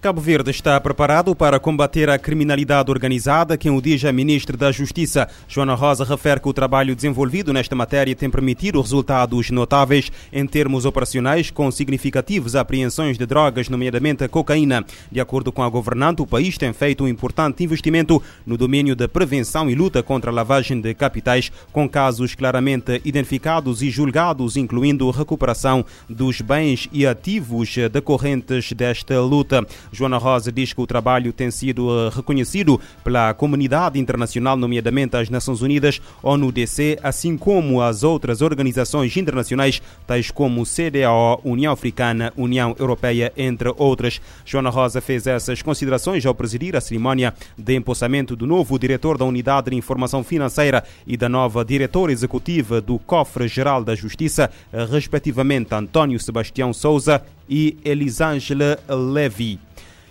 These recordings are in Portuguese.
Cabo Verde está preparado para combater a criminalidade organizada, quem o diz a Ministra da Justiça. Joana Rosa refere que o trabalho desenvolvido nesta matéria tem permitido resultados notáveis em termos operacionais, com significativas apreensões de drogas, nomeadamente a cocaína. De acordo com a governante, o país tem feito um importante investimento no domínio da prevenção e luta contra a lavagem de capitais, com casos claramente identificados e julgados, incluindo recuperação dos bens e ativos decorrentes desta luta. Joana Rosa diz que o trabalho tem sido eh, reconhecido pela comunidade internacional, nomeadamente as Nações Unidas, ONU-DC, assim como as outras organizações internacionais, tais como CDAO, União Africana, União Europeia, entre outras. Joana Rosa fez essas considerações ao presidir a cerimónia de empossamento do novo diretor da Unidade de Informação Financeira e da nova diretora executiva do Cofre Geral da Justiça, respectivamente António Sebastião Souza e Elisângela Levy.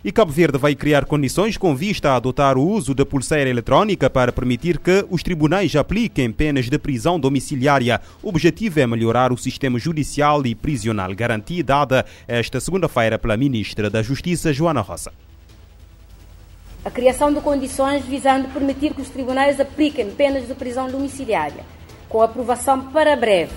E Cabo Verde vai criar condições com vista a adotar o uso da pulseira eletrónica para permitir que os tribunais apliquem penas de prisão domiciliária. O objetivo é melhorar o sistema judicial e prisional, garantia dada esta segunda-feira pela Ministra da Justiça, Joana Rosa. A criação de condições visando permitir que os tribunais apliquem penas de prisão domiciliária, com aprovação para breve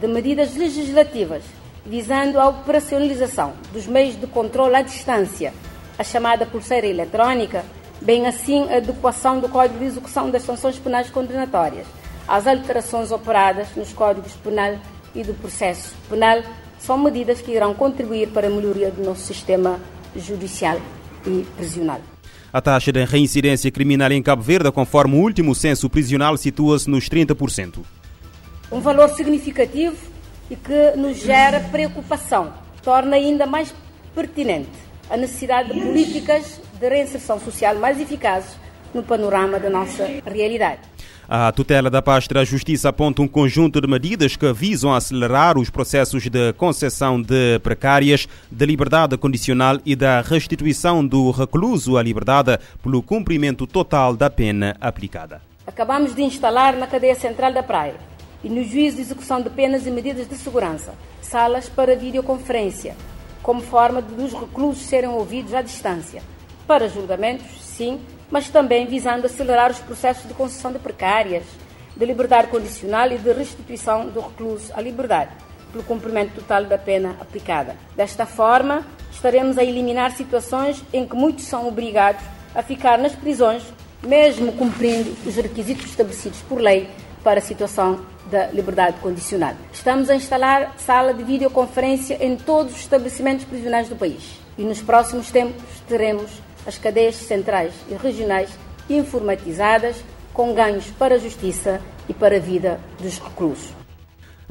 de medidas legislativas visando a operacionalização dos meios de controle à distância, a chamada pulseira eletrónica, bem assim a adequação do Código de Execução das Sanções Penais Condenatórias às alterações operadas nos Códigos Penal e do Processo Penal, são medidas que irão contribuir para a melhoria do nosso sistema judicial e prisional. A taxa de reincidência criminal em Cabo Verde, conforme o último censo prisional, situa-se nos 30%. Um valor significativo e que nos gera preocupação, torna ainda mais pertinente a necessidade de políticas de reinserção social mais eficazes no panorama da nossa realidade. A tutela da pasta da Justiça aponta um conjunto de medidas que visam acelerar os processos de concessão de precárias, de liberdade condicional e da restituição do recluso à liberdade pelo cumprimento total da pena aplicada. Acabamos de instalar na cadeia central da Praia e no juízo de execução de penas e medidas de segurança, salas para videoconferência, como forma de os reclusos serem ouvidos à distância, para julgamentos, sim, mas também visando acelerar os processos de concessão de precárias, de liberdade condicional e de restituição do recluso à liberdade, pelo cumprimento total da pena aplicada. Desta forma, estaremos a eliminar situações em que muitos são obrigados a ficar nas prisões, mesmo cumprindo os requisitos estabelecidos por lei para a situação da liberdade condicional. Estamos a instalar sala de videoconferência em todos os estabelecimentos prisionais do país e nos próximos tempos teremos as cadeias centrais e regionais informatizadas com ganhos para a justiça e para a vida dos reclusos.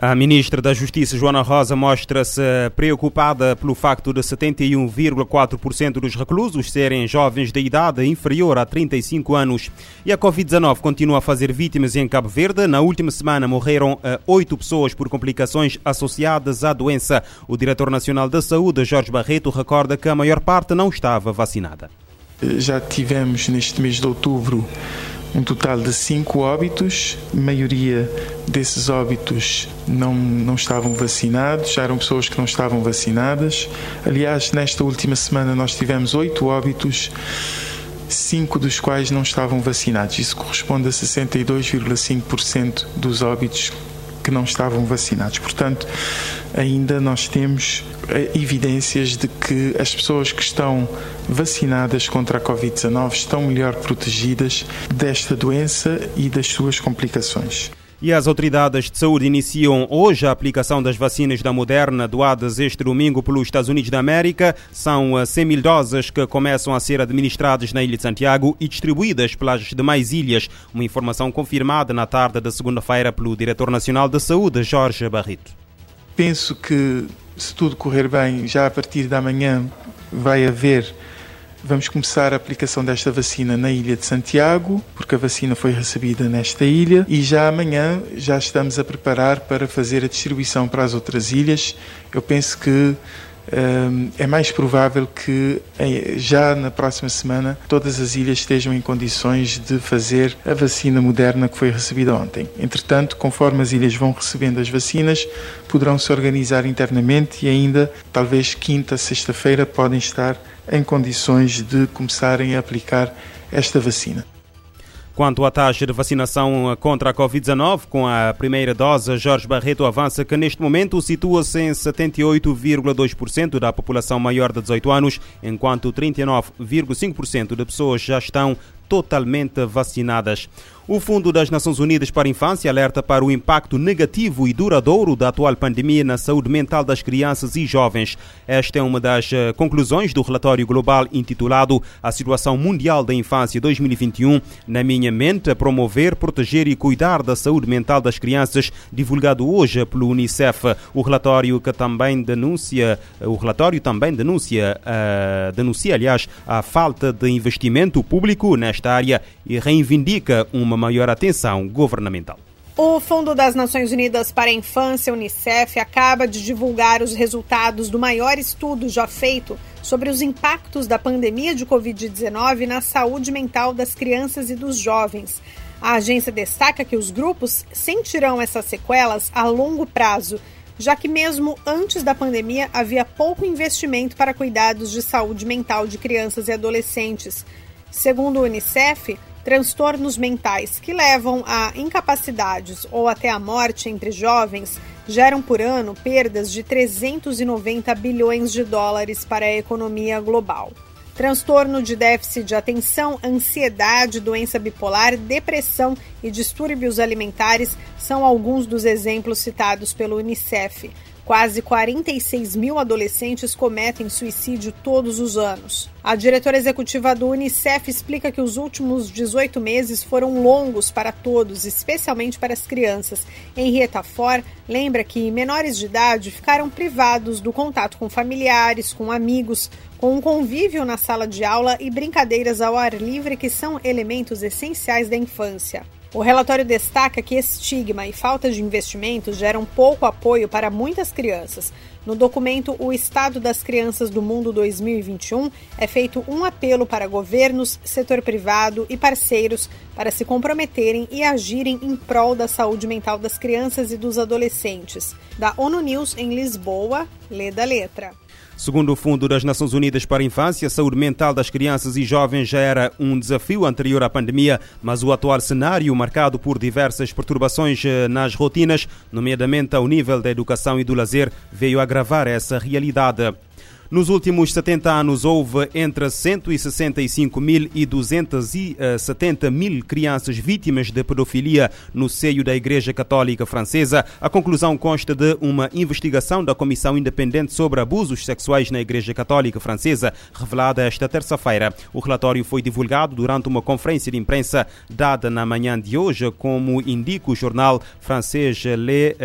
A ministra da Justiça, Joana Rosa, mostra-se preocupada pelo facto de 71,4% dos reclusos serem jovens de idade inferior a 35 anos. E a Covid-19 continua a fazer vítimas em Cabo Verde. Na última semana morreram eh, oito pessoas por complicações associadas à doença. O diretor nacional da Saúde, Jorge Barreto, recorda que a maior parte não estava vacinada. Já tivemos neste mês de outubro um total de cinco óbitos, a maioria desses óbitos não, não estavam vacinados, eram pessoas que não estavam vacinadas. Aliás, nesta última semana nós tivemos oito óbitos, cinco dos quais não estavam vacinados. Isso corresponde a 62,5% dos óbitos que não estavam vacinados. Portanto, ainda nós temos eh, evidências de que as pessoas que estão vacinadas contra a Covid-19 estão melhor protegidas desta doença e das suas complicações. E as autoridades de saúde iniciam hoje a aplicação das vacinas da Moderna doadas este domingo pelos Estados Unidos da América. São 100 eh, mil doses que começam a ser administradas na Ilha de Santiago e distribuídas pelas demais ilhas. Uma informação confirmada na tarde da segunda-feira pelo Diretor Nacional da Saúde, Jorge Barrito. Penso que, se tudo correr bem, já a partir da manhã vai haver Vamos começar a aplicação desta vacina na ilha de Santiago, porque a vacina foi recebida nesta ilha e já amanhã já estamos a preparar para fazer a distribuição para as outras ilhas. Eu penso que um, é mais provável que eh, já na próxima semana todas as ilhas estejam em condições de fazer a vacina moderna que foi recebida ontem. Entretanto, conforme as ilhas vão recebendo as vacinas, poderão se organizar internamente e ainda, talvez quinta, sexta-feira, podem estar em condições de começarem a aplicar esta vacina. Quanto à taxa de vacinação contra a Covid-19, com a primeira dose, Jorge Barreto avança que neste momento situa-se em 78,2% da população maior de 18 anos, enquanto 39,5% de pessoas já estão totalmente vacinadas. O Fundo das Nações Unidas para a Infância alerta para o impacto negativo e duradouro da atual pandemia na saúde mental das crianças e jovens. Esta é uma das eh, conclusões do relatório global intitulado A Situação Mundial da Infância 2021, na minha mente, promover, proteger e cuidar da saúde mental das crianças, divulgado hoje pelo UNICEF. O relatório que também denuncia, o relatório também denuncia, uh, denuncia, aliás, a falta de investimento público nesta área e reivindica uma maior atenção governamental. O Fundo das Nações Unidas para a Infância, Unicef, acaba de divulgar os resultados do maior estudo já feito sobre os impactos da pandemia de Covid-19 na saúde mental das crianças e dos jovens. A agência destaca que os grupos sentirão essas sequelas a longo prazo, já que, mesmo antes da pandemia, havia pouco investimento para cuidados de saúde mental de crianças e adolescentes. Segundo o Unicef, Transtornos mentais que levam a incapacidades ou até a morte entre jovens geram por ano perdas de 390 bilhões de dólares para a economia global. Transtorno de déficit de atenção, ansiedade, doença bipolar, depressão e distúrbios alimentares são alguns dos exemplos citados pelo Unicef. Quase 46 mil adolescentes cometem suicídio todos os anos. A diretora executiva do Unicef explica que os últimos 18 meses foram longos para todos, especialmente para as crianças. Henrietta For lembra que menores de idade ficaram privados do contato com familiares, com amigos, com um convívio na sala de aula e brincadeiras ao ar livre que são elementos essenciais da infância. O relatório destaca que estigma e falta de investimentos geram pouco apoio para muitas crianças. No documento O Estado das Crianças do Mundo 2021, é feito um apelo para governos, setor privado e parceiros para se comprometerem e agirem em prol da saúde mental das crianças e dos adolescentes. Da ONU News em Lisboa, lê da letra. Segundo o Fundo das Nações Unidas para a Infância, a saúde mental das crianças e jovens já era um desafio anterior à pandemia, mas o atual cenário, marcado por diversas perturbações eh, nas rotinas, nomeadamente ao nível da educação e do lazer, veio agravar essa realidade. Nos últimos 70 anos, houve entre 165 mil e 270 mil crianças vítimas de pedofilia no seio da Igreja Católica Francesa. A conclusão consta de uma investigação da Comissão Independente sobre Abusos Sexuais na Igreja Católica Francesa, revelada esta terça-feira. O relatório foi divulgado durante uma conferência de imprensa dada na manhã de hoje, como indica o jornal francês Le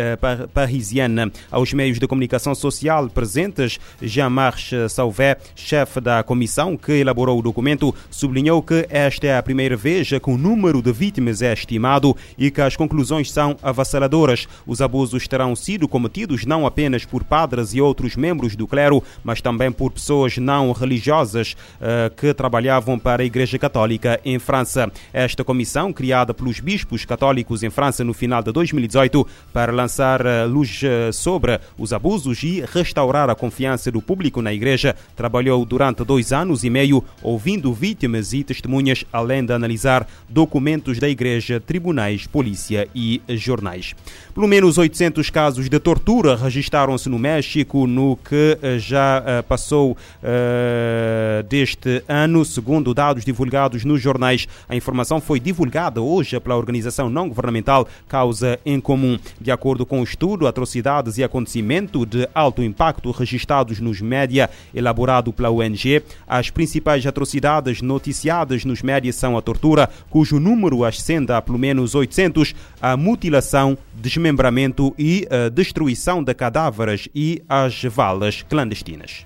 Parisien. Aos meios de comunicação social presentes, Jean-Marc Sauvé, chefe da comissão que elaborou o documento, sublinhou que esta é a primeira vez que o número de vítimas é estimado e que as conclusões são avassaladoras. Os abusos terão sido cometidos não apenas por padres e outros membros do clero, mas também por pessoas não religiosas uh, que trabalhavam para a Igreja Católica em França. Esta comissão, criada pelos bispos católicos em França no final de 2018 para lançar uh, luz uh, sobre os abusos e restaurar a confiança do público na na igreja, trabalhou durante dois anos e meio ouvindo vítimas e testemunhas, além de analisar documentos da igreja, tribunais, polícia e jornais. Pelo menos 800 casos de tortura registaram-se no México no que eh, já uh, passou uh, deste ano, segundo dados divulgados nos jornais. A informação foi divulgada hoje pela organização não governamental Causa em Comum. De acordo com o estudo Atrocidades e Acontecimento de Alto Impacto registrados nos médias, elaborado pela ONG. As principais atrocidades noticiadas nos médias são a tortura, cujo número ascende a pelo menos 800, a mutilação, desmembramento e a destruição de cadáveres e as valas clandestinas.